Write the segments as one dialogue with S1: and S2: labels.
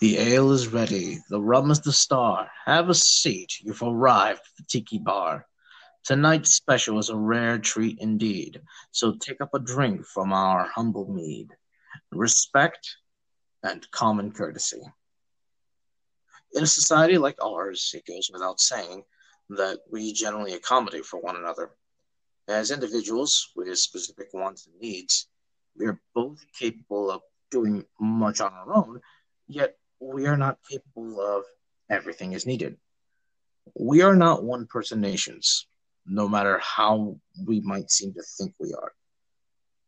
S1: The ale is ready, the rum is the star. Have a seat, you've arrived at the tiki bar. Tonight's special is a rare treat indeed, so take up a drink from our humble mead. Respect and common courtesy. In a society like ours, it goes without saying that we generally accommodate for one another. As individuals with specific wants and needs, we are both capable of doing much on our own, yet we are not capable of everything as needed. We are not one person nations, no matter how we might seem to think we are.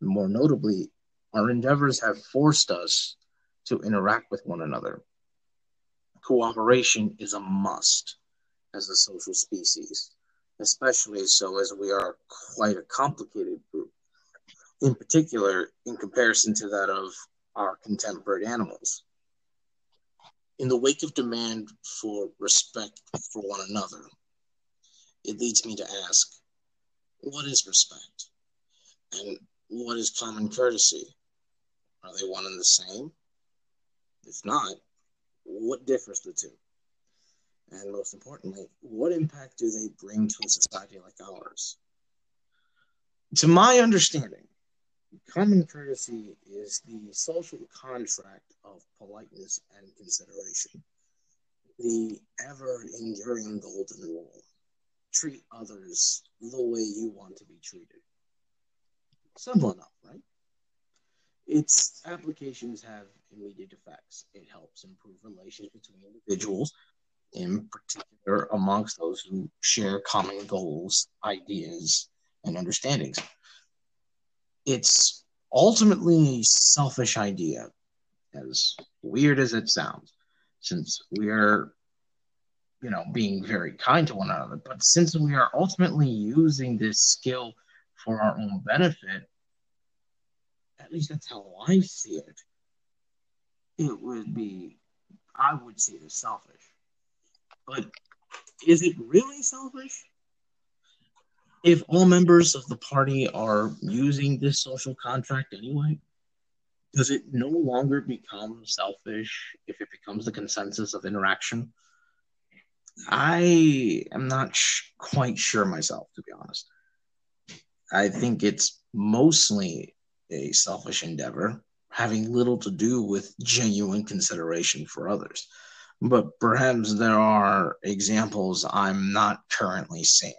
S1: More notably, our endeavors have forced us to interact with one another. Cooperation is a must as a social species, especially so as we are quite a complicated group, in particular in comparison to that of our contemporary animals. In the wake of demand for respect for one another, it leads me to ask what is respect? And what is common courtesy? Are they one and the same? If not, what differs the two? And most importantly, what impact do they bring to a society like ours? To my understanding, common courtesy is the social contract of politeness and consideration, the ever enduring golden rule treat others the way you want to be treated. Simple enough, right? Its applications have immediate effects. It helps improve relations between individuals, in particular amongst those who share common goals, ideas, and understandings. It's ultimately a selfish idea, as weird as it sounds, since we are you know, being very kind to one another. But since we are ultimately using this skill for our own benefit, at least that's how I see it, it would be, I would see it as selfish. But is it really selfish? If all members of the party are using this social contract anyway, does it no longer become selfish if it becomes the consensus of interaction? I am not sh- quite sure myself, to be honest. I think it's mostly a selfish endeavor, having little to do with genuine consideration for others. But perhaps there are examples I'm not currently seeing.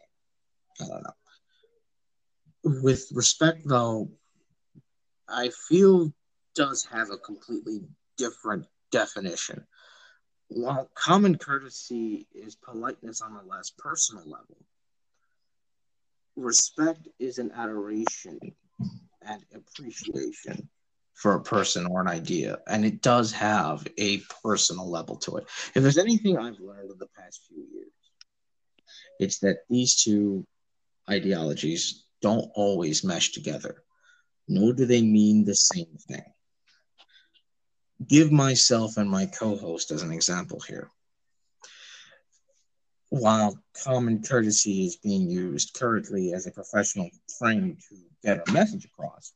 S1: I don't know. With respect, though, I feel does have a completely different definition while common courtesy is politeness on a less personal level, respect is an adoration and appreciation for a person or an idea, and it does have a personal level to it. If there's anything I've learned in the past few years, it's that these two ideologies don't always mesh together, nor do they mean the same thing give myself and my co host as an example here. While common courtesy is being used currently as a professional frame to get a message across,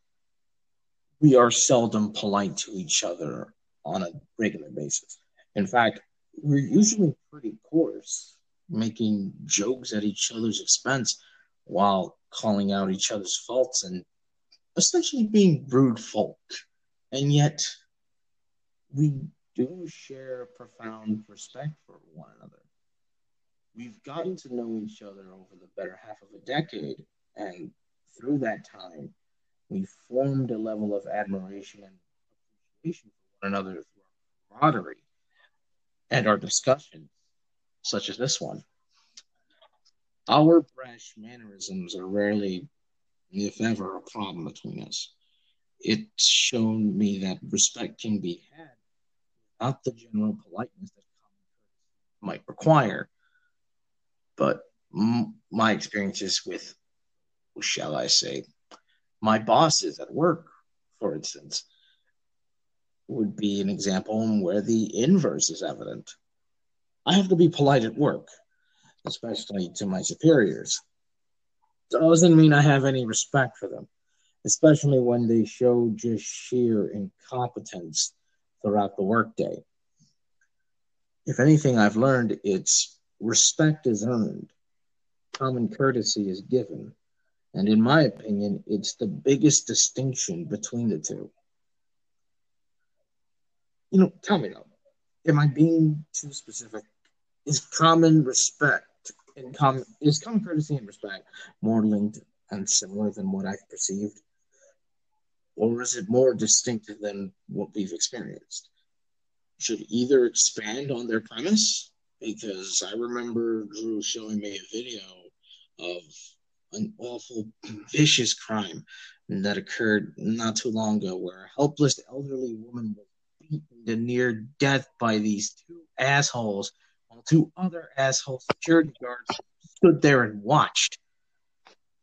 S1: we are seldom polite to each other on a regular basis. In fact, we're usually pretty coarse, making jokes at each other's expense while calling out each other's faults and essentially being rude folk. And yet, we do share profound respect for one another. We've gotten to know each other over the better half of a decade, and through that time, we formed a level of admiration and appreciation for one another through our camaraderie and our discussions, such as this one. Our brash mannerisms are rarely, if ever, a problem between us. It's shown me that respect can be had not the general politeness that common might require, but m- my experiences with, shall I say, my bosses at work, for instance, would be an example where the inverse is evident. I have to be polite at work, especially to my superiors. Doesn't mean I have any respect for them, especially when they show just sheer incompetence throughout the workday. If anything, I've learned it's respect is earned, common courtesy is given. And in my opinion, it's the biggest distinction between the two. You know, tell me though, am I being too specific? Is common respect and common is common courtesy and respect more linked and similar than what I've perceived? Or is it more distinct than what we've experienced? Should either expand on their premise? Because I remember Drew showing me a video of an awful, vicious crime that occurred not too long ago where a helpless elderly woman was beaten to near death by these two assholes while two other asshole security guards stood there and watched.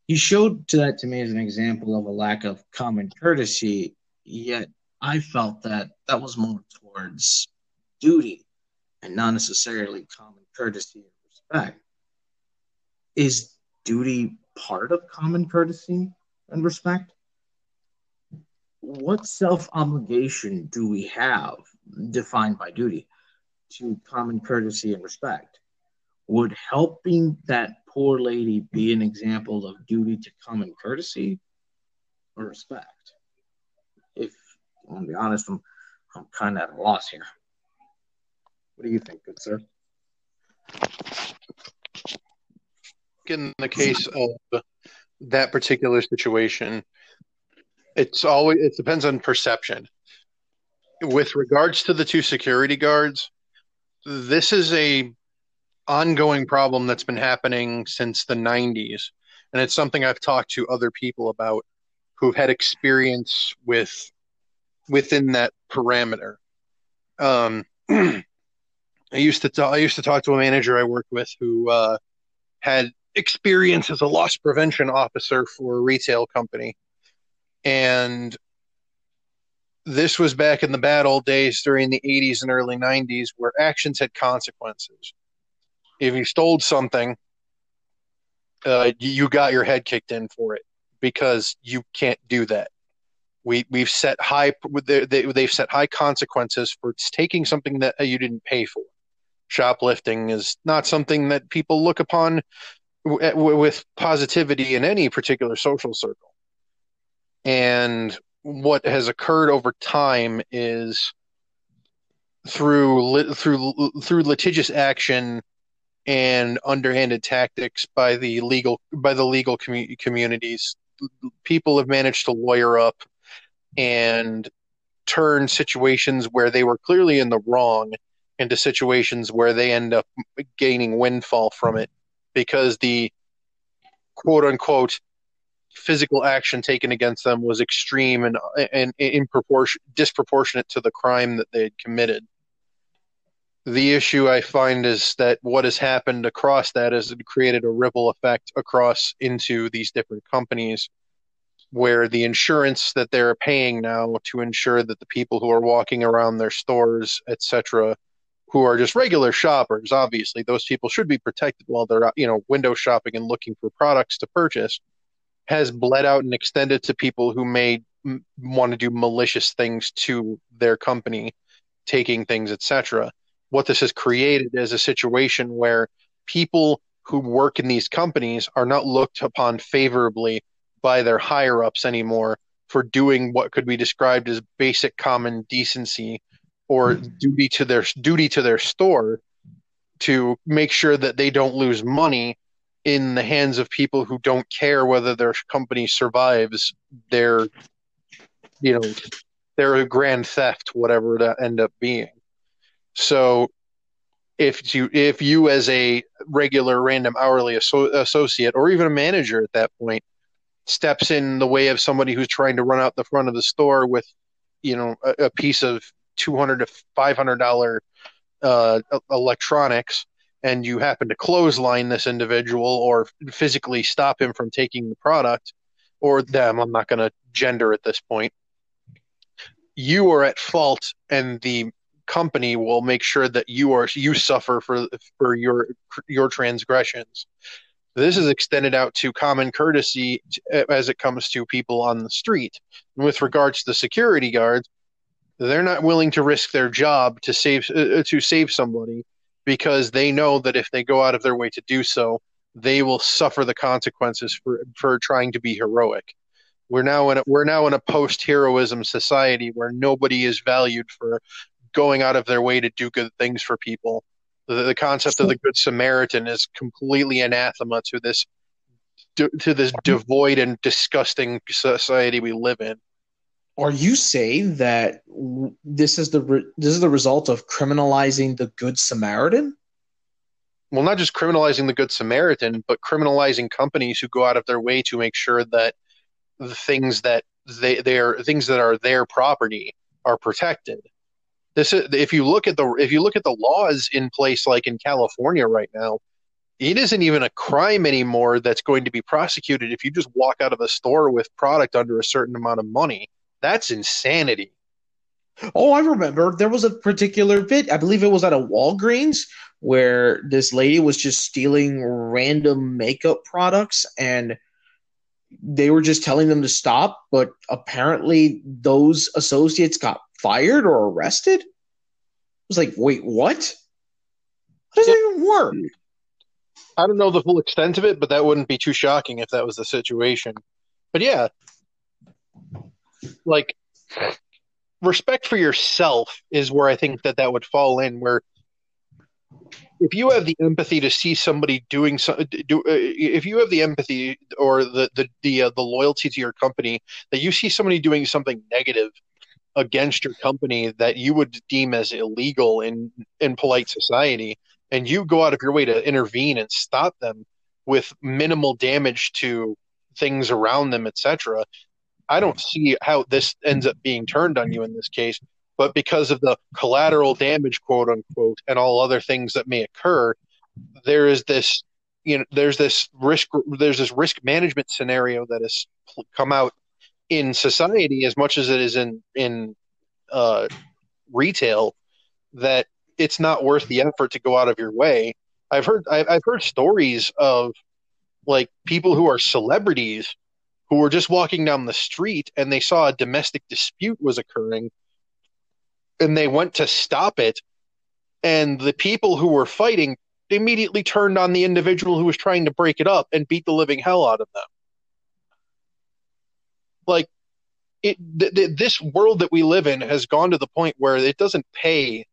S1: He showed that to me as an example of a lack of common courtesy, yet I felt that that was more towards duty and not necessarily common courtesy and respect. Is duty part of common courtesy and respect? What self obligation do we have defined by duty to common courtesy and respect? Would helping that poor lady be an example of duty to common courtesy or respect? If I'm gonna be honest, I'm I'm kind of at a loss here. What do you think, good sir?
S2: in the case of that particular situation, it's always it depends on perception. With regards to the two security guards, this is a ongoing problem that's been happening since the 90s and it's something I've talked to other people about who've had experience with within that parameter. Um, I used to talk, I used to talk to a manager I worked with who uh, had experience as a loss prevention officer for a retail company. And this was back in the bad old days during the 80s and early 90s where actions had consequences. If you stole something, uh, you got your head kicked in for it because you can't do that. We we've set high they, they've set high consequences for taking something that you didn't pay for. Shoplifting is not something that people look upon with positivity in any particular social circle. And what has occurred over time is through through through litigious action and underhanded tactics by the legal by the legal commu- communities people have managed to lawyer up and turn situations where they were clearly in the wrong into situations where they end up gaining windfall from it because the quote unquote physical action taken against them was extreme and and in proportion disproportionate to the crime that they had committed. The issue I find is that what has happened across that is it created a ripple effect across into these different companies where the insurance that they're paying now to ensure that the people who are walking around their stores, etc., who are just regular shoppers, obviously, those people should be protected while they're, you know, window shopping and looking for products to purchase, has bled out and extended to people who may m- want to do malicious things to their company, taking things, etc. What this has created is a situation where people who work in these companies are not looked upon favorably by their higher ups anymore for doing what could be described as basic common decency or hmm. duty to their duty to their store to make sure that they don't lose money in the hands of people who don't care whether their company survives their you know their grand theft whatever that end up being. So if you if you as a regular random hourly asso- associate or even a manager at that point steps in the way of somebody who's trying to run out the front of the store with you know a, a piece of two hundred to five hundred dollar uh, electronics, and you happen to clothesline this individual or physically stop him from taking the product, or them, I'm not going to gender at this point. You are at fault, and the company will make sure that you are you suffer for for your your transgressions. This is extended out to common courtesy as it comes to people on the street. With regards to the security guards, they're not willing to risk their job to save uh, to save somebody because they know that if they go out of their way to do so, they will suffer the consequences for for trying to be heroic. We're now in a, we're now in a post heroism society where nobody is valued for going out of their way to do good things for people. The, the concept of the good Samaritan is completely anathema to this to this devoid and disgusting society we live in.
S1: Are you saying that this is the re- this is the result of criminalizing the good Samaritan?
S2: Well, not just criminalizing the good Samaritan, but criminalizing companies who go out of their way to make sure that the things that they their things that are their property are protected. This is, if you look at the if you look at the laws in place like in California right now, it isn't even a crime anymore that's going to be prosecuted if you just walk out of a store with product under a certain amount of money. That's insanity.
S1: Oh, I remember there was a particular bit, I believe it was at a Walgreens, where this lady was just stealing random makeup products and they were just telling them to stop, but apparently those associates got fired or arrested. I was like, wait, what? How does yep. that even work?
S2: I don't know the full extent of it, but that wouldn't be too shocking if that was the situation. But yeah, like respect for yourself is where I think that that would fall in. Where if you have the empathy to see somebody doing so, do, uh, if you have the empathy or the the the, uh, the loyalty to your company that you see somebody doing something negative against your company that you would deem as illegal in in polite society and you go out of your way to intervene and stop them with minimal damage to things around them etc i don't see how this ends up being turned on you in this case but because of the collateral damage, quote unquote, and all other things that may occur, there is this, you know, there's this risk, there's this risk management scenario that has come out in society as much as it is in in uh, retail that it's not worth the effort to go out of your way. I've heard I've heard stories of like people who are celebrities who were just walking down the street and they saw a domestic dispute was occurring and they went to stop it and the people who were fighting immediately turned on the individual who was trying to break it up and beat the living hell out of them. Like it th- th- this world that we live in has gone to the point where it doesn't pay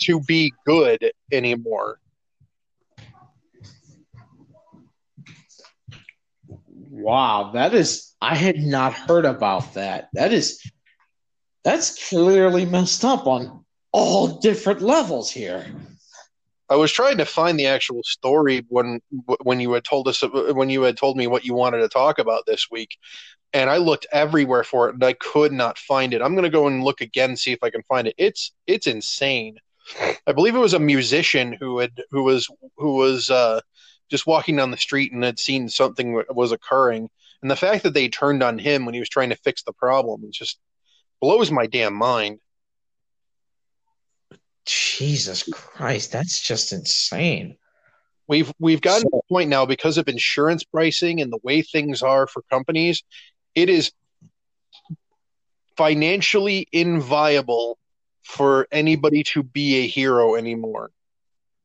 S2: to be good anymore
S1: wow that is i had not heard about that that is that's clearly messed up on all different levels here.
S2: I was trying to find the actual story when when you had told us when you had told me what you wanted to talk about this week, and I looked everywhere for it and I could not find it. I'm going to go and look again see if I can find it. It's it's insane. I believe it was a musician who had who was who was uh, just walking down the street and had seen something was occurring, and the fact that they turned on him when he was trying to fix the problem just blows my damn mind.
S1: Jesus Christ, that's just insane.
S2: We've we've gotten so, to the point now because of insurance pricing and the way things are for companies, it is financially inviable for anybody to be a hero anymore.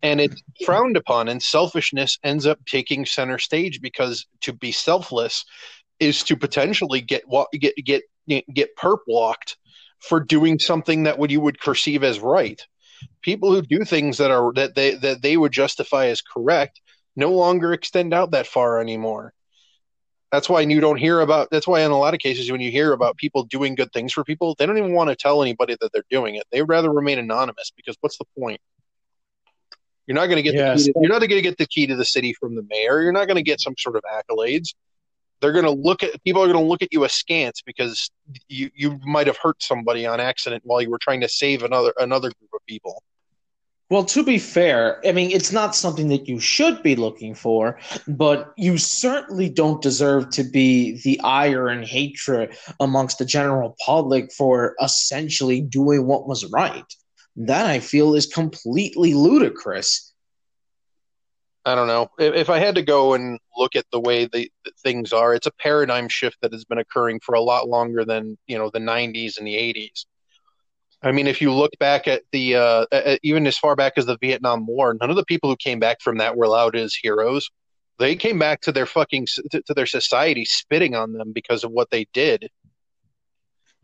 S2: And it's frowned upon and selfishness ends up taking center stage because to be selfless is to potentially get get get get perp walked for doing something that would you would perceive as right. People who do things that are that they that they would justify as correct no longer extend out that far anymore. That's why you don't hear about. That's why in a lot of cases, when you hear about people doing good things for people, they don't even want to tell anybody that they're doing it. They'd rather remain anonymous because what's the point? You're not going to get yes. the key to, you're not going to get the key to the city from the mayor. You're not going to get some sort of accolades they're going to look at people are going to look at you askance because you you might have hurt somebody on accident while you were trying to save another another group of people.
S1: Well, to be fair, I mean, it's not something that you should be looking for, but you certainly don't deserve to be the ire and hatred amongst the general public for essentially doing what was right. That I feel is completely ludicrous.
S2: I don't know. If, if, I had to go and look at the way the, the, things are, it's a paradigm shift that has been occurring for a lot longer than you know the '90s and the '80s. I mean, if you look back at the uh, at, even as far back as the Vietnam War, none of the people who came back from that were allowed as heroes. They came back to their fucking to, to their society spitting on them because of what they did.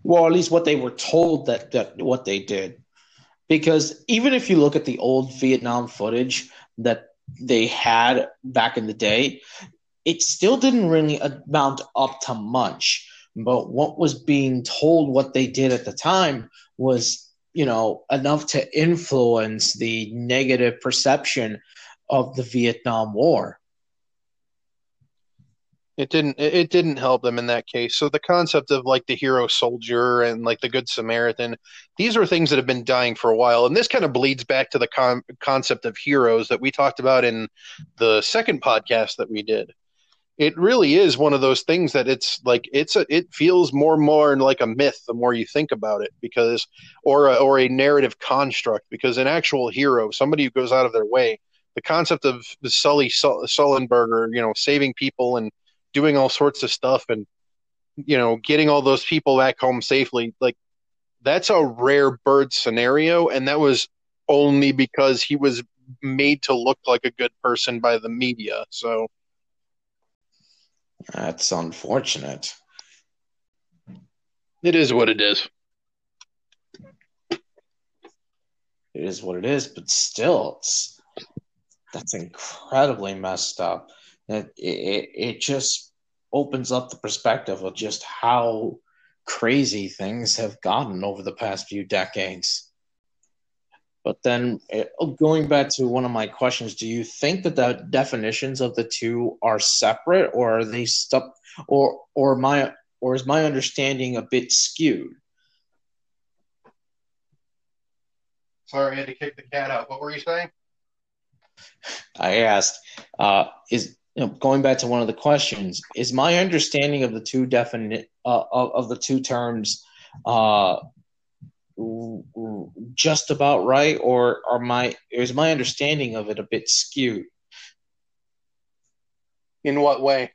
S1: Well, at least what they were told that that what they did. Because even if you look at the old Vietnam footage that they had back in the day, it still didn't really amount up to much. But what was being told, what they did at the time, was you know enough to influence the negative perception of the Vietnam War.
S2: It didn't. It didn't help them in that case. So the concept of like the hero soldier and like the good Samaritan, these are things that have been dying for a while, and this kind of bleeds back to the con- concept of heroes that we talked about in the second podcast that we did it really is one of those things that it's like it's a it feels more and more like a myth the more you think about it because or a, or a narrative construct because an actual hero somebody who goes out of their way the concept of the Sully Sullenberger you know saving people and doing all sorts of stuff and you know getting all those people back home safely like that's a rare bird scenario and that was only because he was made to look like a good person by the media so
S1: that's unfortunate.
S2: It is what it is.
S1: It is what it is, but still, it's that's incredibly messed up. It, it, it just opens up the perspective of just how crazy things have gotten over the past few decades. But then eh, going back to one of my questions, do you think that the definitions of the two are separate or are they stuck or or my or is my understanding a bit skewed?
S2: Sorry, I had to kick the cat out. What were you saying?
S1: I asked, uh, is you know, going back to one of the questions, is my understanding of the two definite uh, of, of the two terms uh, just about right, or are my is my understanding of it a bit skewed?
S2: In what way?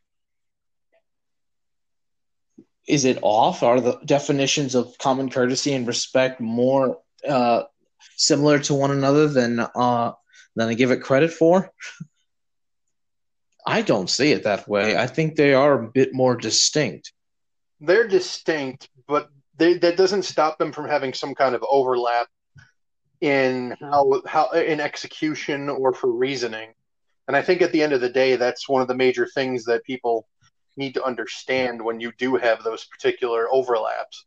S1: Is it off? Are the definitions of common courtesy and respect more uh, similar to one another than uh, than I give it credit for? I don't see it that way. I think they are a bit more distinct.
S2: They're distinct, but they, that doesn't stop them from having some kind of overlap in how how in execution or for reasoning. And I think at the end of the day, that's one of the major things that people need to understand when you do have those particular overlaps.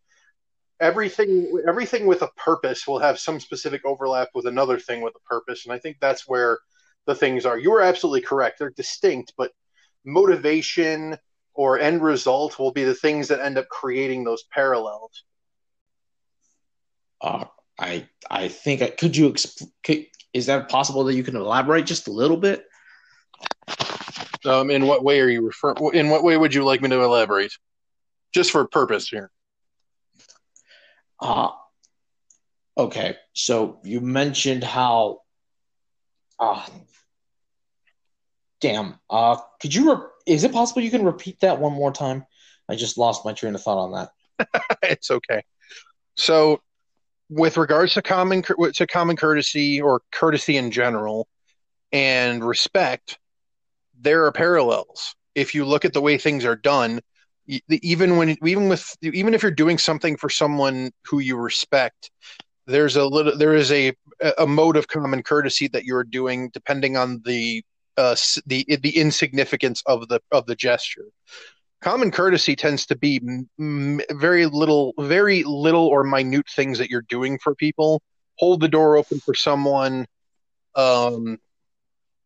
S2: Everything everything with a purpose will have some specific overlap with another thing with a purpose, and I think that's where the things are. You are absolutely correct; they're distinct, but motivation, or end result will be the things that end up creating those parallels.
S1: Uh, I I think I, could you could, is that possible that you can elaborate just a little bit?
S2: Um, in what way are you referring? In what way would you like me to elaborate? Just for purpose here.
S1: Uh okay. So you mentioned how. Uh, damn. Uh, could you? Re- is it possible you can repeat that one more time? I just lost my train of thought on that.
S2: it's okay. So, with regards to common to common courtesy or courtesy in general and respect, there are parallels. If you look at the way things are done, even when even with even if you're doing something for someone who you respect, there's a little there is a a mode of common courtesy that you're doing depending on the uh, the the insignificance of the of the gesture. Common courtesy tends to be m- very little, very little or minute things that you're doing for people. Hold the door open for someone. Um,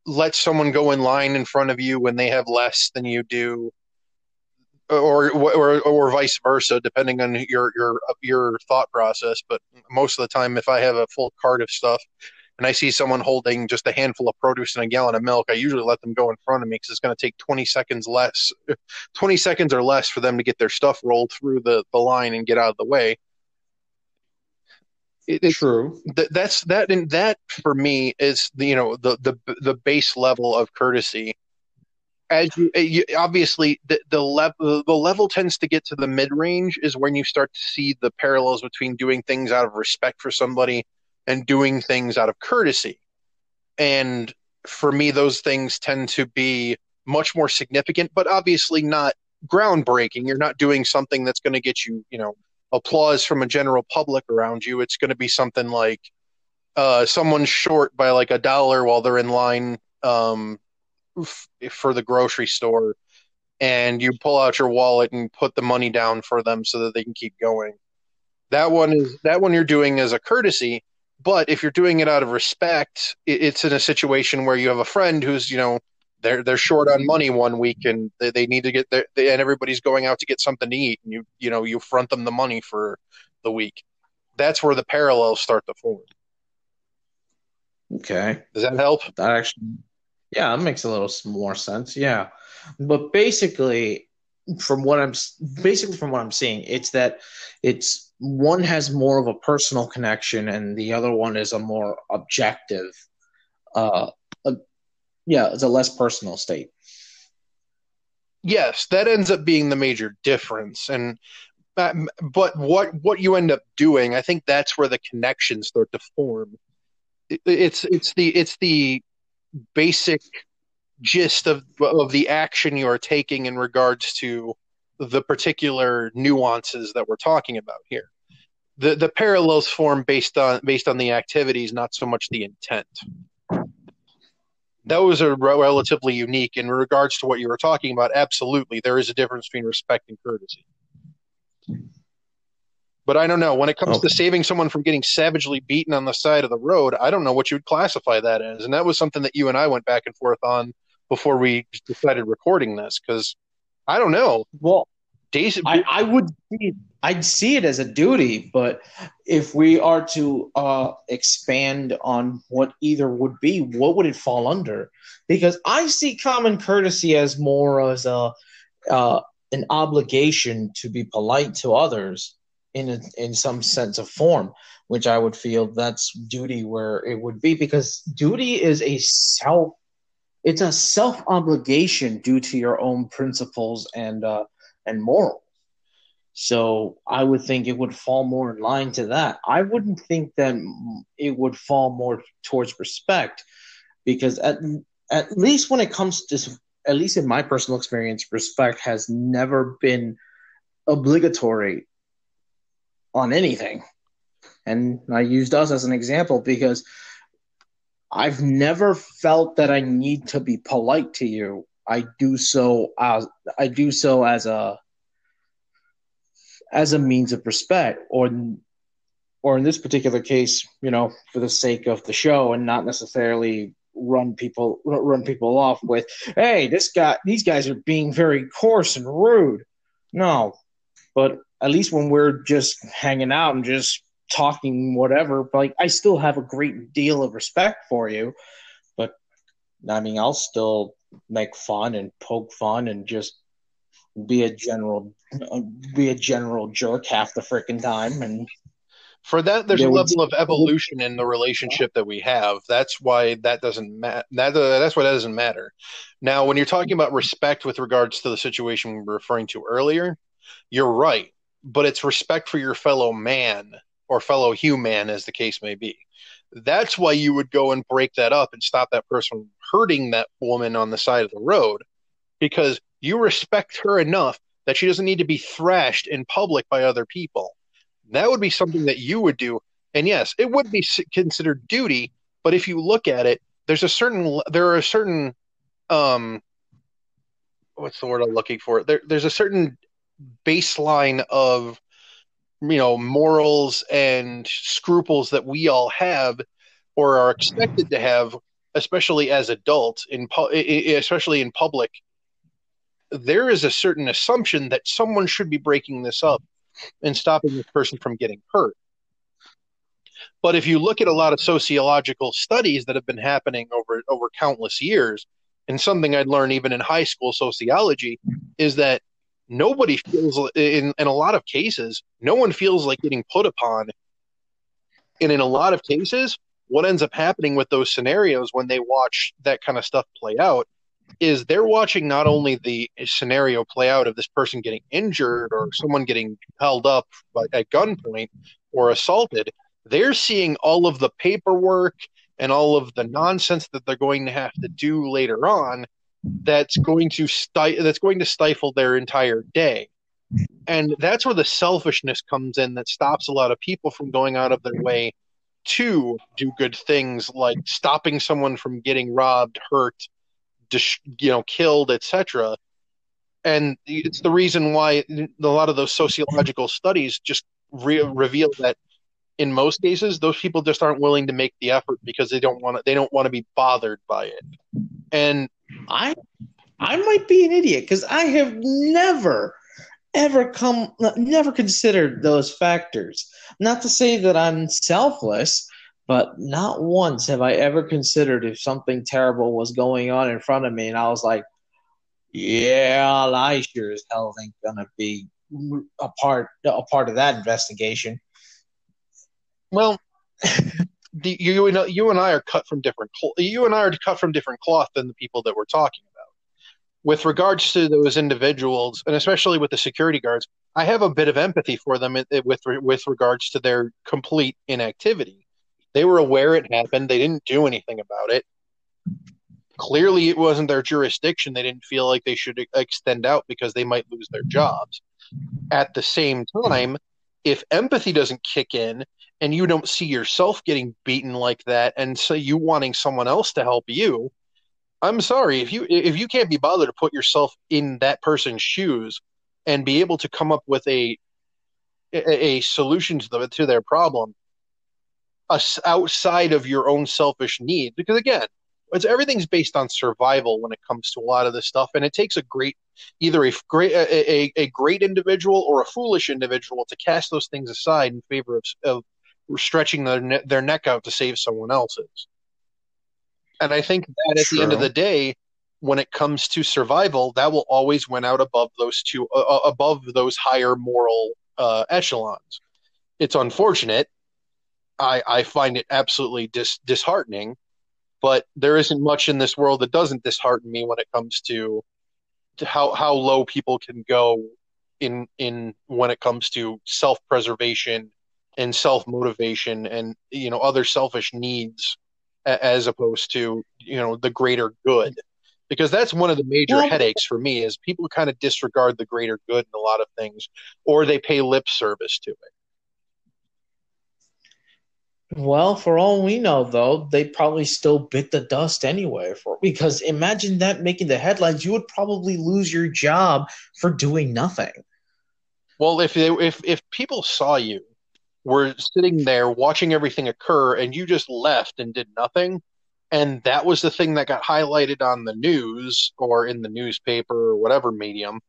S2: let someone go in line in front of you when they have less than you do, or or or vice versa, depending on your your your thought process. But most of the time, if I have a full cart of stuff, and I see someone holding just a handful of produce and a gallon of milk, I usually let them go in front of me because it's going to take 20 seconds less, 20 seconds or less for them to get their stuff rolled through the, the line and get out of the way.
S1: It, True.
S2: Th- that's that, and that for me is the, you know the the the base level of courtesy as you, eh, you obviously the, the level the level tends to get to the mid range is when you start to see the parallels between doing things out of respect for somebody and doing things out of courtesy. And for me those things tend to be much more significant but obviously not groundbreaking. You're not doing something that's going to get you you know applause from a general public around you. It's going to be something like uh, someone's short by like a dollar while they're in line um, f- for the grocery store and you pull out your wallet and put the money down for them so that they can keep going. That one is that one you're doing as a courtesy, but if you're doing it out of respect, it's in a situation where you have a friend who's you know they're they're short on money one week and they, they need to get their they, and everybody's going out to get something to eat and you you know you front them the money for the week. That's where the parallels start to form.
S1: Okay.
S2: Does that help?
S1: That actually yeah, that makes a little more sense. Yeah, but basically, from what I'm basically from what I'm seeing, it's that it's one has more of a personal connection, and the other one is a more objective. Uh, a, yeah, it's a less personal state.
S2: Yes, that ends up being the major difference, and uh, but what what you end up doing, I think that's where the connections start to form. it's it's the it's the basic gist of of the action you are taking in regards to the particular nuances that we're talking about here. The the parallels form based on based on the activities, not so much the intent. Those are relatively unique in regards to what you were talking about. Absolutely, there is a difference between respect and courtesy. But I don't know. When it comes okay. to saving someone from getting savagely beaten on the side of the road, I don't know what you would classify that as. And that was something that you and I went back and forth on before we decided recording this because I don't know.
S1: Well, Days, I, I would see, I'd see it as a duty, but if we are to uh, expand on what either would be, what would it fall under? Because I see common courtesy as more as a uh, an obligation to be polite to others in a, in some sense of form, which I would feel that's duty where it would be because duty is a self it's a self obligation due to your own principles and uh, and morals. So I would think it would fall more in line to that. I wouldn't think that it would fall more towards respect because at at least when it comes to at least in my personal experience, respect has never been obligatory on anything. And I used us as an example because I've never felt that I need to be polite to you. I do so as I do so as a as a means of respect or or in this particular case, you know, for the sake of the show and not necessarily run people run people off with, hey, this guy these guys are being very coarse and rude. No. But at least when we're just hanging out and just talking whatever like i still have a great deal of respect for you. But i mean i'll still make fun and poke fun and just be a general be a general jerk half the freaking time and
S2: for that there's a level of evolution in the relationship that we have. That's why that doesn't matter that, uh, that's why that doesn't matter. Now when you're talking about respect with regards to the situation we were referring to earlier you're right but it's respect for your fellow man or fellow human, as the case may be. That's why you would go and break that up and stop that person from hurting that woman on the side of the road because you respect her enough that she doesn't need to be thrashed in public by other people. That would be something that you would do. And yes, it would be considered duty, but if you look at it, there's a certain there are a certain um what's the word I'm looking for? There there's a certain baseline of you know morals and scruples that we all have or are expected to have especially as adults in pu- especially in public there is a certain assumption that someone should be breaking this up and stopping this person from getting hurt. But if you look at a lot of sociological studies that have been happening over over countless years and something i'd learned even in high school sociology is that nobody feels in in a lot of cases no one feels like getting put upon. And in a lot of cases what ends up happening with those scenarios when they watch that kind of stuff play out is they're watching not only the scenario play out of this person getting injured or someone getting held up at gunpoint or assaulted, they're seeing all of the paperwork and all of the nonsense that they're going to have to do later on that's going to sti- that's going to stifle their entire day. And that's where the selfishness comes in that stops a lot of people from going out of their way to do good things like stopping someone from getting robbed, hurt, dis- you know, killed, etc. And it's the reason why a lot of those sociological studies just re- reveal that in most cases those people just aren't willing to make the effort because they don't want to they don't want to be bothered by it. And
S1: I I might be an idiot because I have never ever come never considered those factors. Not to say that I'm selfless, but not once have I ever considered if something terrible was going on in front of me and I was like, yeah, I sure as hell ain't gonna be a part a part of that investigation.
S2: Well, you and you and I are cut from different you and I are cut from different cloth than the people that we're talking about. With regards to those individuals, and especially with the security guards, I have a bit of empathy for them with with regards to their complete inactivity. They were aware it happened. They didn't do anything about it. Clearly, it wasn't their jurisdiction. They didn't feel like they should extend out because they might lose their jobs. At the same time, if empathy doesn't kick in and you don't see yourself getting beaten like that and so you wanting someone else to help you i'm sorry if you if you can't be bothered to put yourself in that person's shoes and be able to come up with a a, a solution to, the, to their problem us outside of your own selfish needs because again it's everything's based on survival when it comes to a lot of this stuff and it takes a great either a great a, a, a great individual or a foolish individual to cast those things aside in favor of, of stretching their, ne- their neck out to save someone else's. And i think that at True. the end of the day when it comes to survival that will always win out above those two uh, uh above those higher moral uh, echelons. It's unfortunate. I, I find it absolutely dis- disheartening but there isn't much in this world that doesn't dishearten me when it comes to, to how how low people can go in in when it comes to self preservation and self motivation and you know other selfish needs as opposed to you know the greater good because that's one of the major well, headaches for me is people kind of disregard the greater good in a lot of things or they pay lip service to it
S1: well, for all we know, though, they probably still bit the dust anyway. For because imagine that making the headlines, you would probably lose your job for doing nothing.
S2: Well, if they, if if people saw you were sitting there watching everything occur, and you just left and did nothing, and that was the thing that got highlighted on the news or in the newspaper or whatever medium,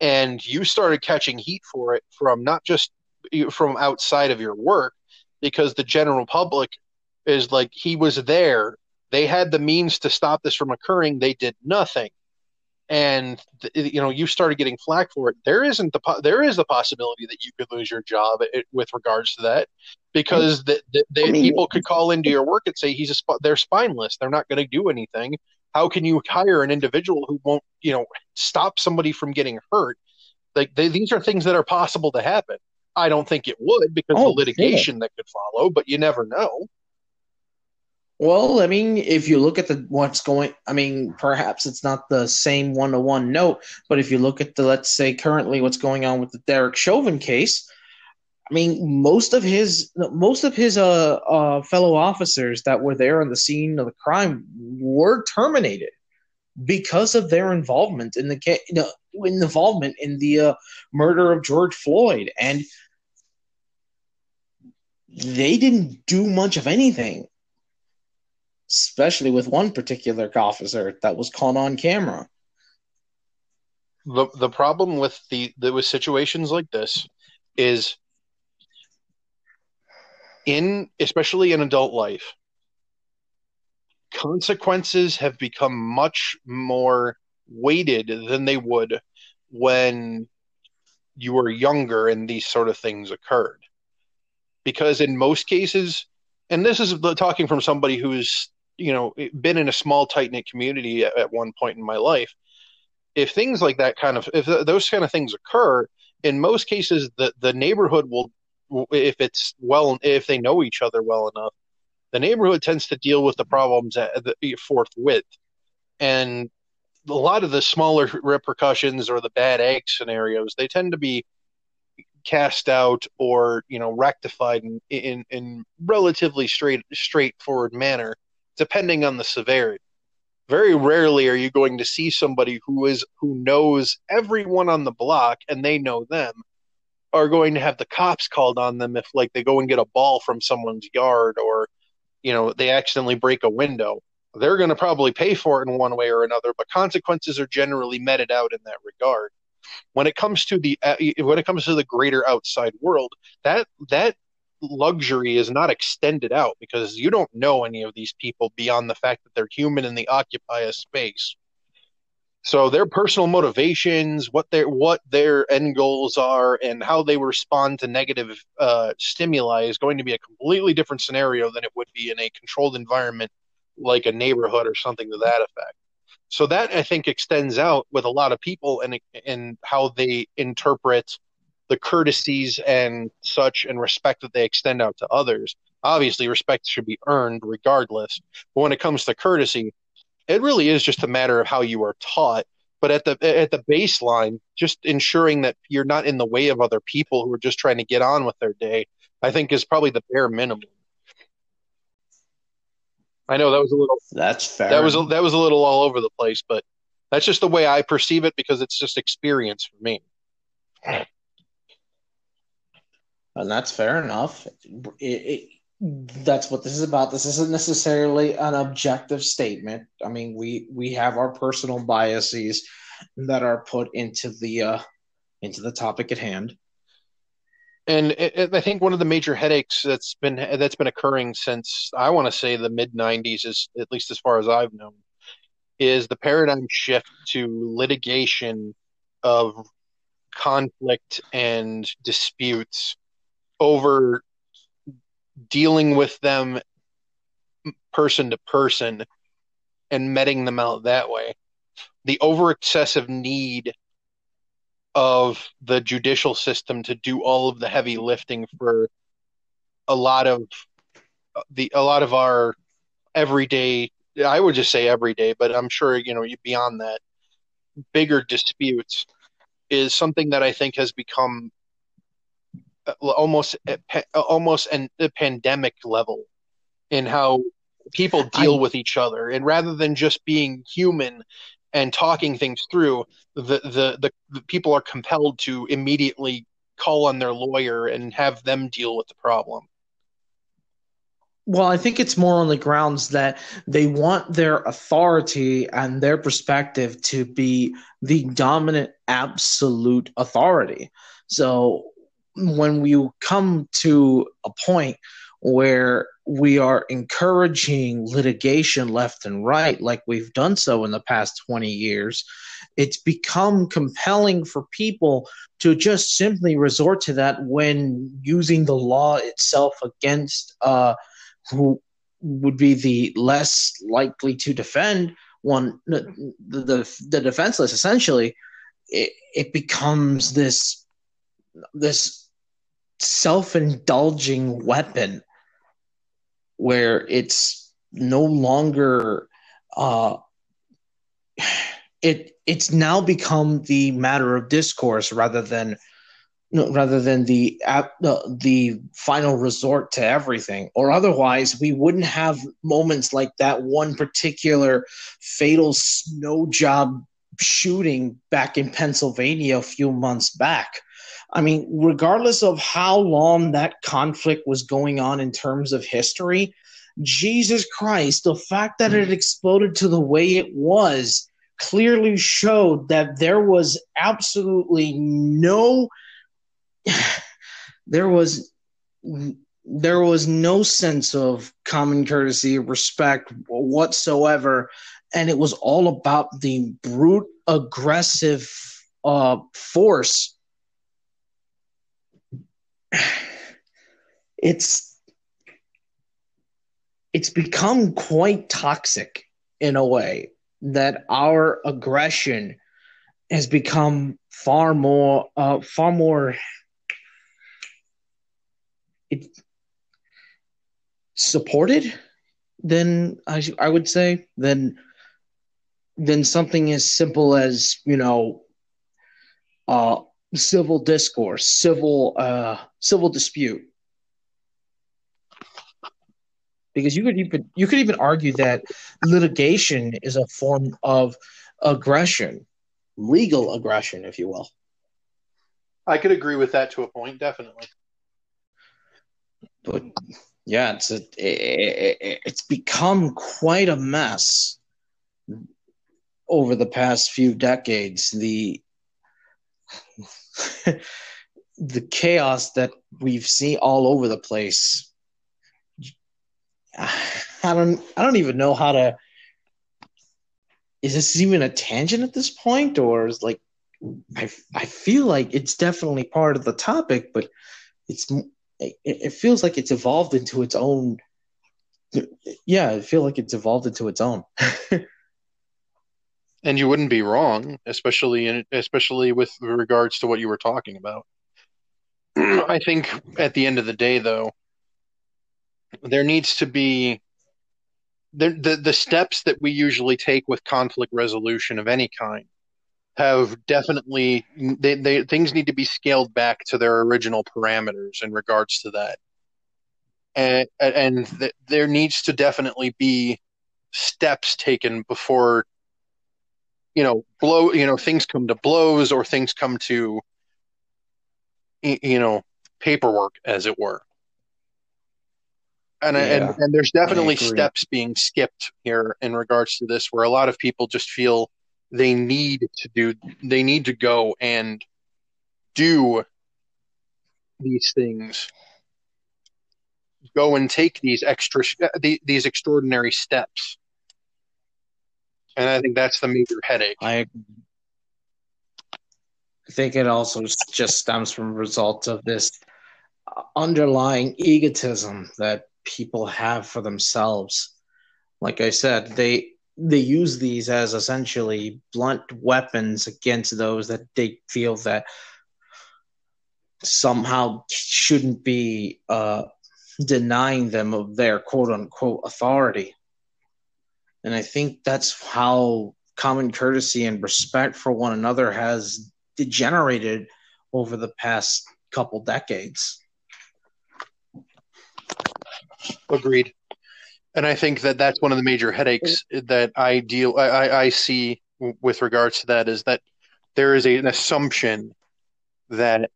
S2: and you started catching heat for it from not just from outside of your work because the general public is like he was there. They had the means to stop this from occurring. They did nothing, and you know you started getting flack for it. There isn't the po- there is the possibility that you could lose your job it, with regards to that because the, the, the I mean, people could call into your work and say he's a sp- they're spineless. They're not going to do anything. How can you hire an individual who won't you know stop somebody from getting hurt? Like they, these are things that are possible to happen. I don't think it would because oh, the litigation that could follow, but you never know.
S1: Well, I mean, if you look at the what's going, I mean, perhaps it's not the same one to one note, but if you look at the, let's say, currently what's going on with the Derek Chauvin case, I mean, most of his most of his uh, uh, fellow officers that were there on the scene of the crime were terminated because of their involvement in the know, involvement in the uh, murder of George Floyd, and they didn't do much of anything, especially with one particular officer that was caught on camera.
S2: The the problem with the, the with situations like this is in especially in adult life consequences have become much more weighted than they would when you were younger and these sort of things occurred because in most cases, and this is talking from somebody who's you know been in a small tight knit community at, at, one point in my life. If things like that kind of if those kind of things occur, in most cases the the neighborhood will if it's well if they know each other well enough, the neighborhood tends to deal with the problems at the eh, forthwith, and a lot of the smaller repercussions or the bad egg scenarios they tend to be cast out or you know rectified in in, in relatively straight straightforward manner depending on the severity. Very rarely are you going to see somebody who is who knows everyone on the block and they know them are going to have the cops called on them if like they go and get a ball from someone's yard or you know they accidentally break a window. They're going to probably pay for it in one way or another but consequences are generally meted out in that regard. When it comes to the uh, when it comes to the greater outside world that that luxury is not extended out because you don't know any of these people beyond the fact that they're human and they occupy a space. So their personal motivations what their what their end goals are and how they respond to negative uh, stimuli is going to be a completely different scenario than it would be in a controlled environment like a neighborhood or something to that effect. So that I think extends out with a lot of people and and how they interpret the courtesies and such and respect that they extend out to others. Obviously, respect should be earned regardless. But when it comes to courtesy, it really is just a matter of how you are taught. But at the at the baseline, just ensuring that you're not in the way of other people who are just trying to get on with their day, I think is probably the bare minimum. I know that was a little.
S1: That's fair.
S2: That was a, that was a little all over the place, but that's just the way I perceive it because it's just experience for me.
S1: And that's fair enough. It, it, that's what this is about. This isn't necessarily an objective statement. I mean, we we have our personal biases that are put into the uh, into the topic at hand
S2: and it, it, I think one of the major headaches that's been that's been occurring since I want to say the mid '90s is at least as far as I've known is the paradigm shift to litigation of conflict and disputes over dealing with them person to person and meting them out that way. The over excessive need of the judicial system to do all of the heavy lifting for a lot of the a lot of our everyday I would just say everyday, but I'm sure you know beyond that bigger disputes is something that I think has become uh, almost almost an, a pandemic level in how people deal I, with each other and rather than just being human and talking things through, the, the, the, the people are compelled to immediately call on their lawyer and have them deal with the problem.
S1: Well, I think it's more on the grounds that they want their authority and their perspective to be the dominant absolute authority. So when we come to a point where we are encouraging litigation left and right, like we've done so in the past 20 years, it's become compelling for people to just simply resort to that when using the law itself against uh, who would be the less likely to defend one the the, the defenseless essentially it, it becomes this this self-indulging weapon where it's no longer uh, it it's now become the matter of discourse rather than rather than the uh, the final resort to everything. Or otherwise we wouldn't have moments like that one particular fatal snow job shooting back in Pennsylvania a few months back I mean, regardless of how long that conflict was going on in terms of history, Jesus Christ, the fact that it exploded to the way it was clearly showed that there was absolutely no there was there was no sense of common courtesy respect whatsoever. And it was all about the brute aggressive uh, force it's it's become quite toxic in a way that our aggression has become far more uh, far more it, supported than I, I would say than than something as simple as you know uh, civil discourse civil uh, civil dispute because you could even you could even argue that litigation is a form of aggression, legal aggression, if you will.
S2: I could agree with that to a point, definitely.
S1: But yeah, it's a, it, it's become quite a mess over the past few decades. The the chaos that we've seen all over the place I don't I don't even know how to is this even a tangent at this point or is like I I feel like it's definitely part of the topic but it's it, it feels like it's evolved into its own yeah, I feel like it's evolved into its own.
S2: and you wouldn't be wrong, especially in especially with regards to what you were talking about. I think at the end of the day though, there needs to be the, the the steps that we usually take with conflict resolution of any kind have definitely they, they things need to be scaled back to their original parameters in regards to that and and th- there needs to definitely be steps taken before you know blow you know things come to blows or things come to you know paperwork as it were. And, yeah, and and there's definitely steps being skipped here in regards to this where a lot of people just feel they need to do they need to go and do these things. Go and take these extra uh, these extraordinary steps and i think that's the major headache
S1: i think it also just stems from results of this underlying egotism that people have for themselves. Like I said, they they use these as essentially blunt weapons against those that they feel that somehow shouldn't be uh, denying them of their quote unquote authority. And I think that's how common courtesy and respect for one another has degenerated over the past couple decades.
S2: Agreed. And I think that that's one of the major headaches that I deal I, I see with regards to that is that there is a, an assumption that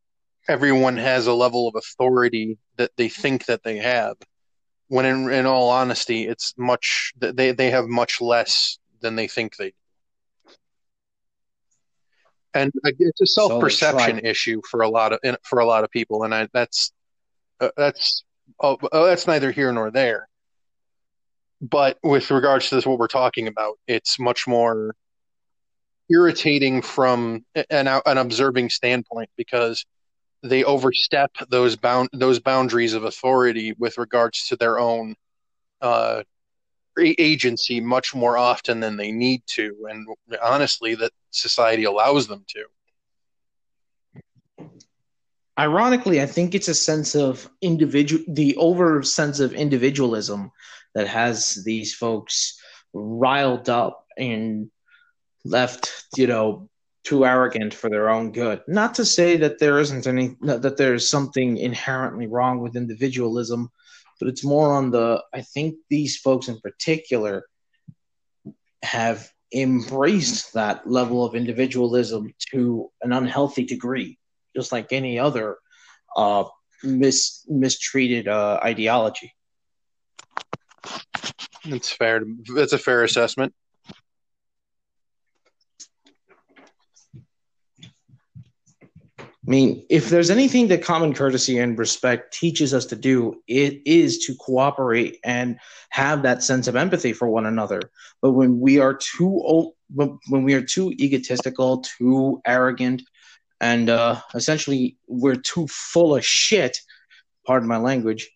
S2: everyone has a level of authority that they think that they have when in, in all honesty it's much they, they have much less than they think they do and it's a self-perception so issue for a lot of for a lot of people and I, that's uh, that's oh, oh, that's neither here nor there. But with regards to this, what we're talking about, it's much more irritating from an, an observing standpoint because they overstep those bound those boundaries of authority with regards to their own uh, agency much more often than they need to, and honestly, that society allows them to.
S1: Ironically, I think it's a sense of individual, the over sense of individualism that has these folks riled up and left, you know, too arrogant for their own good. Not to say that there isn't any, that there's something inherently wrong with individualism, but it's more on the, I think these folks in particular have embraced that level of individualism to an unhealthy degree just like any other uh, mis- mistreated uh, ideology.
S2: That's fair. That's a fair assessment.
S1: I mean, if there's anything that common courtesy and respect teaches us to do, it is to cooperate and have that sense of empathy for one another. But when we are too when we are too egotistical, too arrogant, and uh, essentially we're too full of shit. Pardon my language.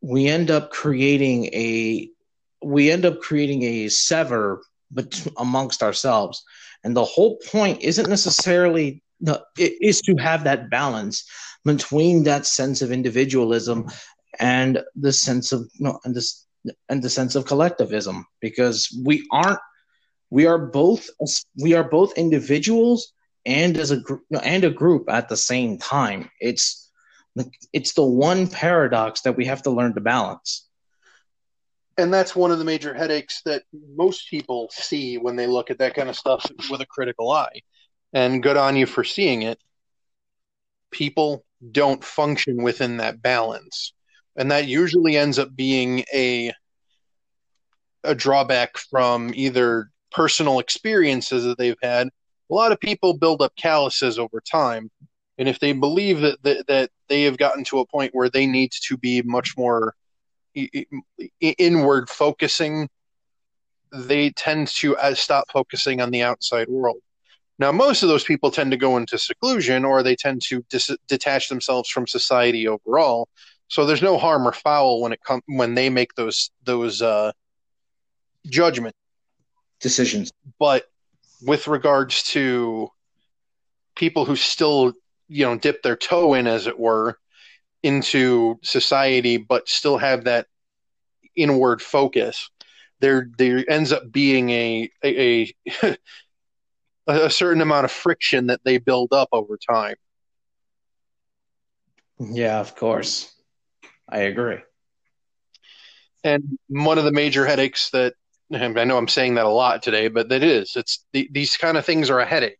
S1: we end up creating a we end up creating a sever but amongst ourselves and the whole point isn't necessarily no, it is to have that balance between that sense of individualism and the sense of and this and the sense of collectivism because we aren't we are both we are both individuals and as a group and a group at the same time. It's it's the one paradox that we have to learn to balance.
S2: And that's one of the major headaches that most people see when they look at that kind of stuff with a critical eye and good on you for seeing it people don't function within that balance and that usually ends up being a a drawback from either personal experiences that they've had. A lot of people build up calluses over time, and if they believe that that, that they have gotten to a point where they need to be much more inward focusing, they tend to uh, stop focusing on the outside world. Now, most of those people tend to go into seclusion or they tend to dis- detach themselves from society overall. So there's no harm or foul when it comes when they make those those uh, judgment
S1: decisions.
S2: But with regards to people who still, you know, dip their toe in, as it were, into society, but still have that inward focus, there there ends up being a a, a a certain amount of friction that they build up over time.
S1: Yeah, of course. I agree.
S2: And one of the major headaches that I know I'm saying that a lot today, but that is it's the, these kind of things are a headache.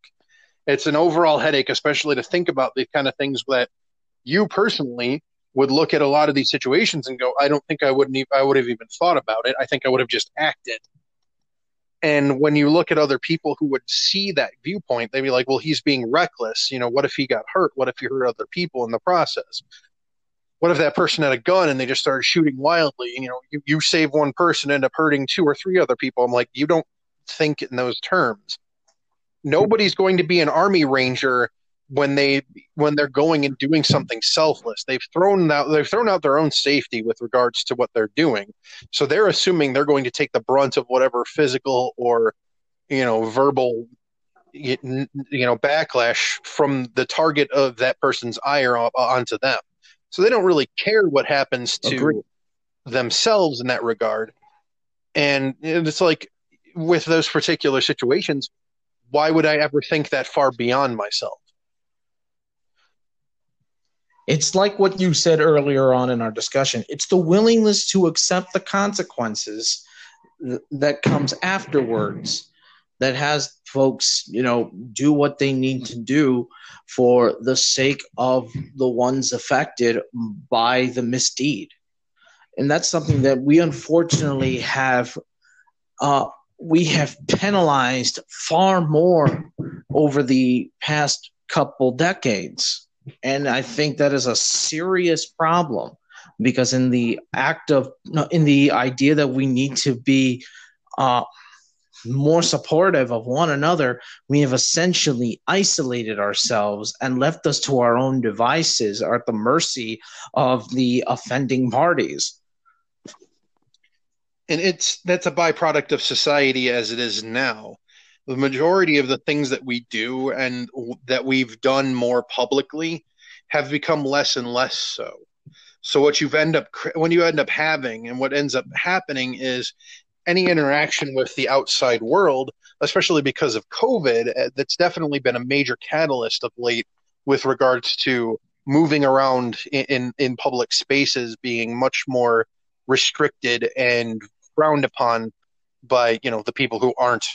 S2: It's an overall headache, especially to think about the kind of things that you personally would look at a lot of these situations and go, I don't think I wouldn't even, I would have even thought about it. I think I would have just acted. And when you look at other people who would see that viewpoint, they'd be like, well, he's being reckless. You know, what if he got hurt? What if he hurt other people in the process? What if that person had a gun and they just started shooting wildly? And, You know, you, you save one person, end up hurting two or three other people. I'm like, you don't think in those terms. Nobody's going to be an army ranger when they when they're going and doing something selfless. They've thrown out they've thrown out their own safety with regards to what they're doing. So they're assuming they're going to take the brunt of whatever physical or you know verbal you know backlash from the target of that person's ire onto them. So they don't really care what happens to Agreed. themselves in that regard. And it's like with those particular situations why would i ever think that far beyond myself
S1: it's like what you said earlier on in our discussion. It's the willingness to accept the consequences th- that comes afterwards that has folks, you know, do what they need to do for the sake of the ones affected by the misdeed. And that's something that we unfortunately have uh, we have penalized far more over the past couple decades and I think that is a serious problem because in the act of in the idea that we need to be uh, more supportive of one another, we have essentially isolated ourselves and left us to our own devices or at the mercy of the offending parties.
S2: And it's that's a byproduct of society as it is now the majority of the things that we do and that we've done more publicly have become less and less so. So what you've end up when you end up having and what ends up happening is any interaction with the outside world, especially because of COVID, uh, that's definitely been a major catalyst of late with regards to moving around in, in, in public spaces being much more restricted and frowned upon by you know the people who aren't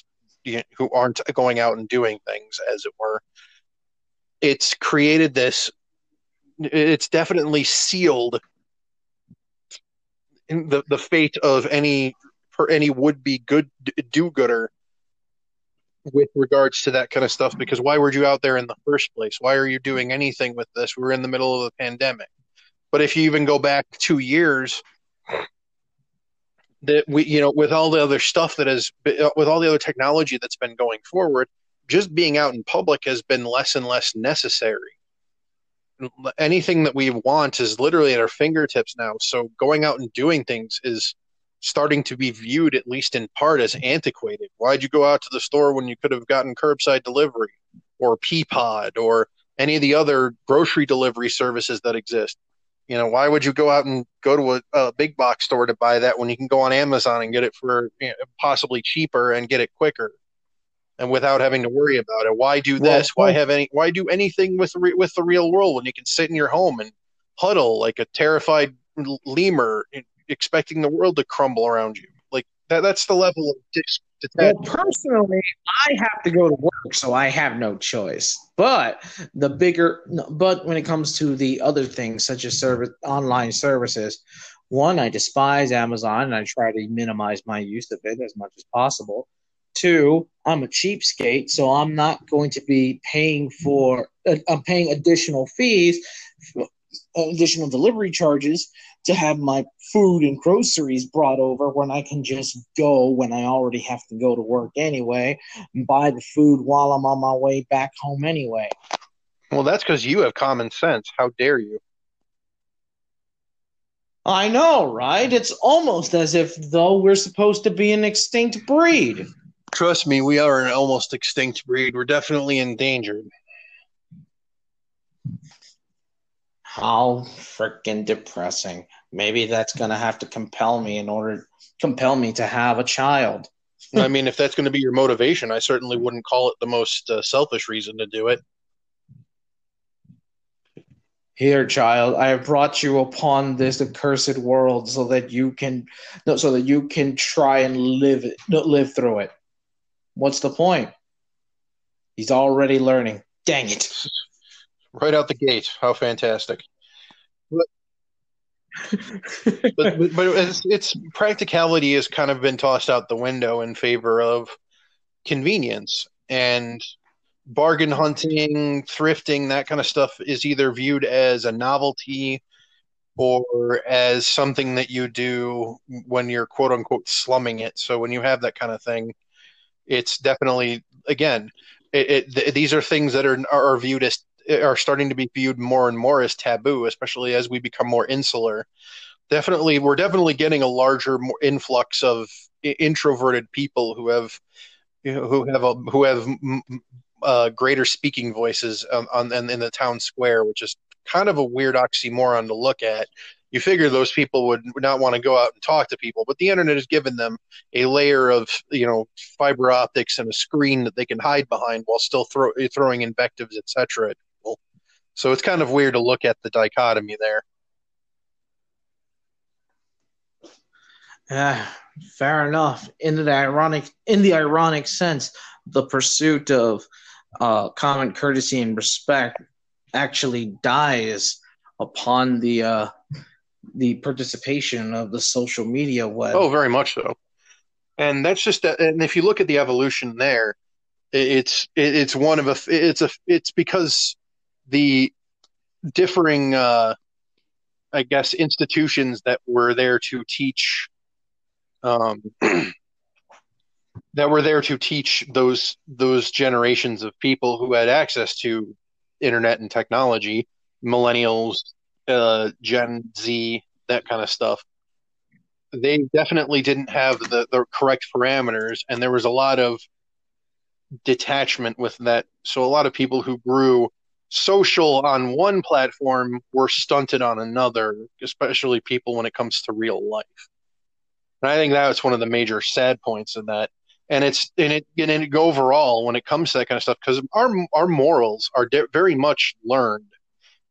S2: who aren't going out and doing things, as it were. It's created this. It's definitely sealed the the fate of any for any would be good do gooder with regards to that kind of stuff. Because why were you out there in the first place? Why are you doing anything with this? We we're in the middle of a pandemic. But if you even go back two years, that we you know with all the other stuff that has uh, with all the other technology that's been going forward just being out in public has been less and less necessary anything that we want is literally at our fingertips now. So going out and doing things is starting to be viewed, at least in part, as antiquated. Why'd you go out to the store when you could have gotten curbside delivery or Peapod or any of the other grocery delivery services that exist? You know, why would you go out and go to a, a big box store to buy that when you can go on Amazon and get it for you know, possibly cheaper and get it quicker? and without having to worry about it. Why do this? Well, why have any? Why do anything with with the real world when you can sit in your home and huddle like a terrified lemur, expecting the world to crumble around you? Like that. That's the level of dis-
S1: well, personally, I have to go to work, so I have no choice. But the bigger, but when it comes to the other things such as service, online services, one, I despise Amazon and I try to minimize my use of it as much as possible. Two, I'm a cheapskate, so I'm not going to be paying for. Uh, I'm paying additional fees, additional delivery charges to have my food and groceries brought over when I can just go when I already have to go to work anyway and buy the food while I'm on my way back home anyway.
S2: Well, that's because you have common sense. How dare you?
S1: I know, right? It's almost as if though we're supposed to be an extinct breed.
S2: Trust me, we are an almost extinct breed. We're definitely endangered.
S1: How freaking depressing. Maybe that's going to have to compel me in order compel me to have a child.
S2: I mean, if that's going to be your motivation, I certainly wouldn't call it the most uh, selfish reason to do it.
S1: Here, child, I have brought you upon this accursed world so that you can, no, so that you can try and live it, live through it. What's the point? He's already learning. Dang it.
S2: Right out the gate. How fantastic. But, but, but it's, it's, practicality has kind of been tossed out the window in favor of convenience and bargain hunting, thrifting, that kind of stuff is either viewed as a novelty or as something that you do when you're quote unquote slumming it. So when you have that kind of thing, it's definitely again it, it th- these are things that are are viewed as are starting to be viewed more and more as taboo especially as we become more insular. Definitely we're definitely getting a larger influx of introverted people who have who have a, who have uh, greater speaking voices on, on in, the town square which is kind of a weird oxymoron to look at. You figure those people would not want to go out and talk to people but the internet has given them a layer of you know fiber optics and a screen that they can hide behind while still throw, throwing invectives etc so it's kind of weird to look at the dichotomy there
S1: yeah fair enough in the ironic in the ironic sense the pursuit of uh, common courtesy and respect actually dies upon the uh, the participation of the social media web.
S2: Oh, very much so. And that's just and if you look at the evolution there, it's it's one of a it's a it's because the differing uh, I guess institutions that were there to teach um, that were there to teach those those generations of people who had access to internet and technology, millennials, uh, Gen Z, that kind of stuff, they definitely didn't have the, the correct parameters, and there was a lot of detachment with that. So a lot of people who grew social on one platform were stunted on another, especially people when it comes to real life. And I think that's one of the major sad points in that. And it's and it and it go overall when it comes to that kind of stuff because our our morals are de- very much learned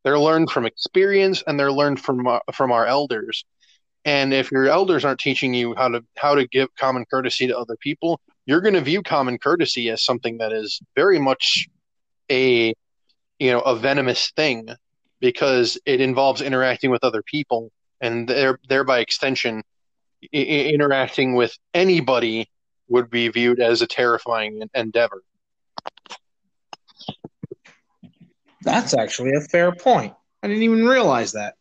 S2: they're learned from experience and they're learned from uh, from our elders. And if your elders aren't teaching you how to how to give common courtesy to other people, you're going to view common courtesy as something that is very much a you know a venomous thing because it involves interacting with other people and there thereby extension I- interacting with anybody would be viewed as a terrifying endeavor.
S1: That's actually a fair point. I didn't even realize that.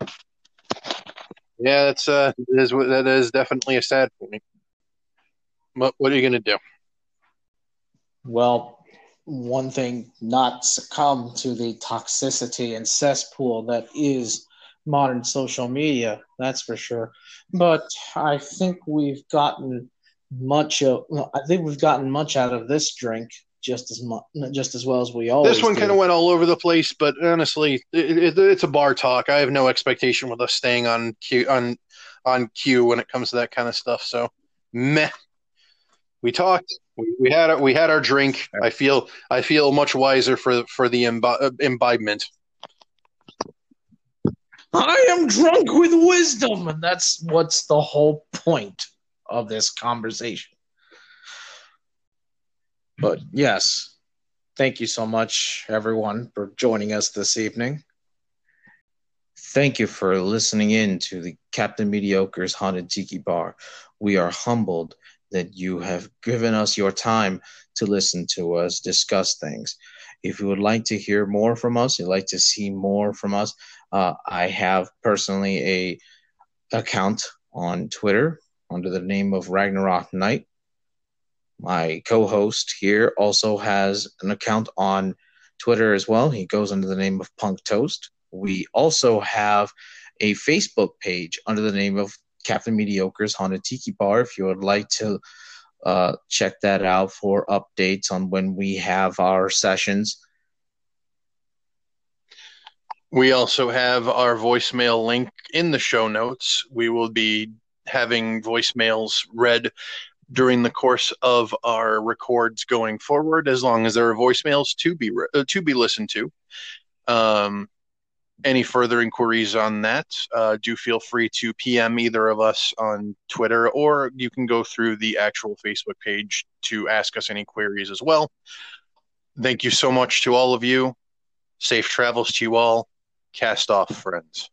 S2: Yeah, that's uh, that is that is definitely a sad point. What what are you going to do?
S1: Well, one thing not succumb to the toxicity and cesspool that is modern social media. That's for sure. But I think we've gotten much of. I think we've gotten much out of this drink just as much, just as well as we always.
S2: This one kind of went all over the place, but honestly, it, it, it's a bar talk. I have no expectation with us staying on cue on on cue when it comes to that kind of stuff. So, meh. We talked. We, we had we had our drink. I feel I feel much wiser for for the imbi- imbibement.
S1: I am drunk with wisdom, and that's what's the whole point of this conversation. But yes, thank you so much, everyone, for joining us this evening. Thank you for listening in to the Captain Mediocre's Haunted Tiki Bar. We are humbled that you have given us your time to listen to us discuss things. If you would like to hear more from us, you'd like to see more from us, uh, I have personally a account on Twitter under the name of Ragnarok Knight. My co-host here also has an account on Twitter as well. He goes under the name of Punk Toast. We also have a Facebook page under the name of Captain Mediocre's Haunted Tiki Bar. If you would like to uh, check that out for updates on when we have our sessions.
S2: We also have our voicemail link in the show notes. We will be having voicemails read during the course of our records going forward, as long as there are voicemails to be re- uh, to be listened to. Um, any further inquiries on that, uh, do feel free to PM either of us on Twitter, or you can go through the actual Facebook page to ask us any queries as well. Thank you so much to all of you. Safe travels to you all. Cast off, friends.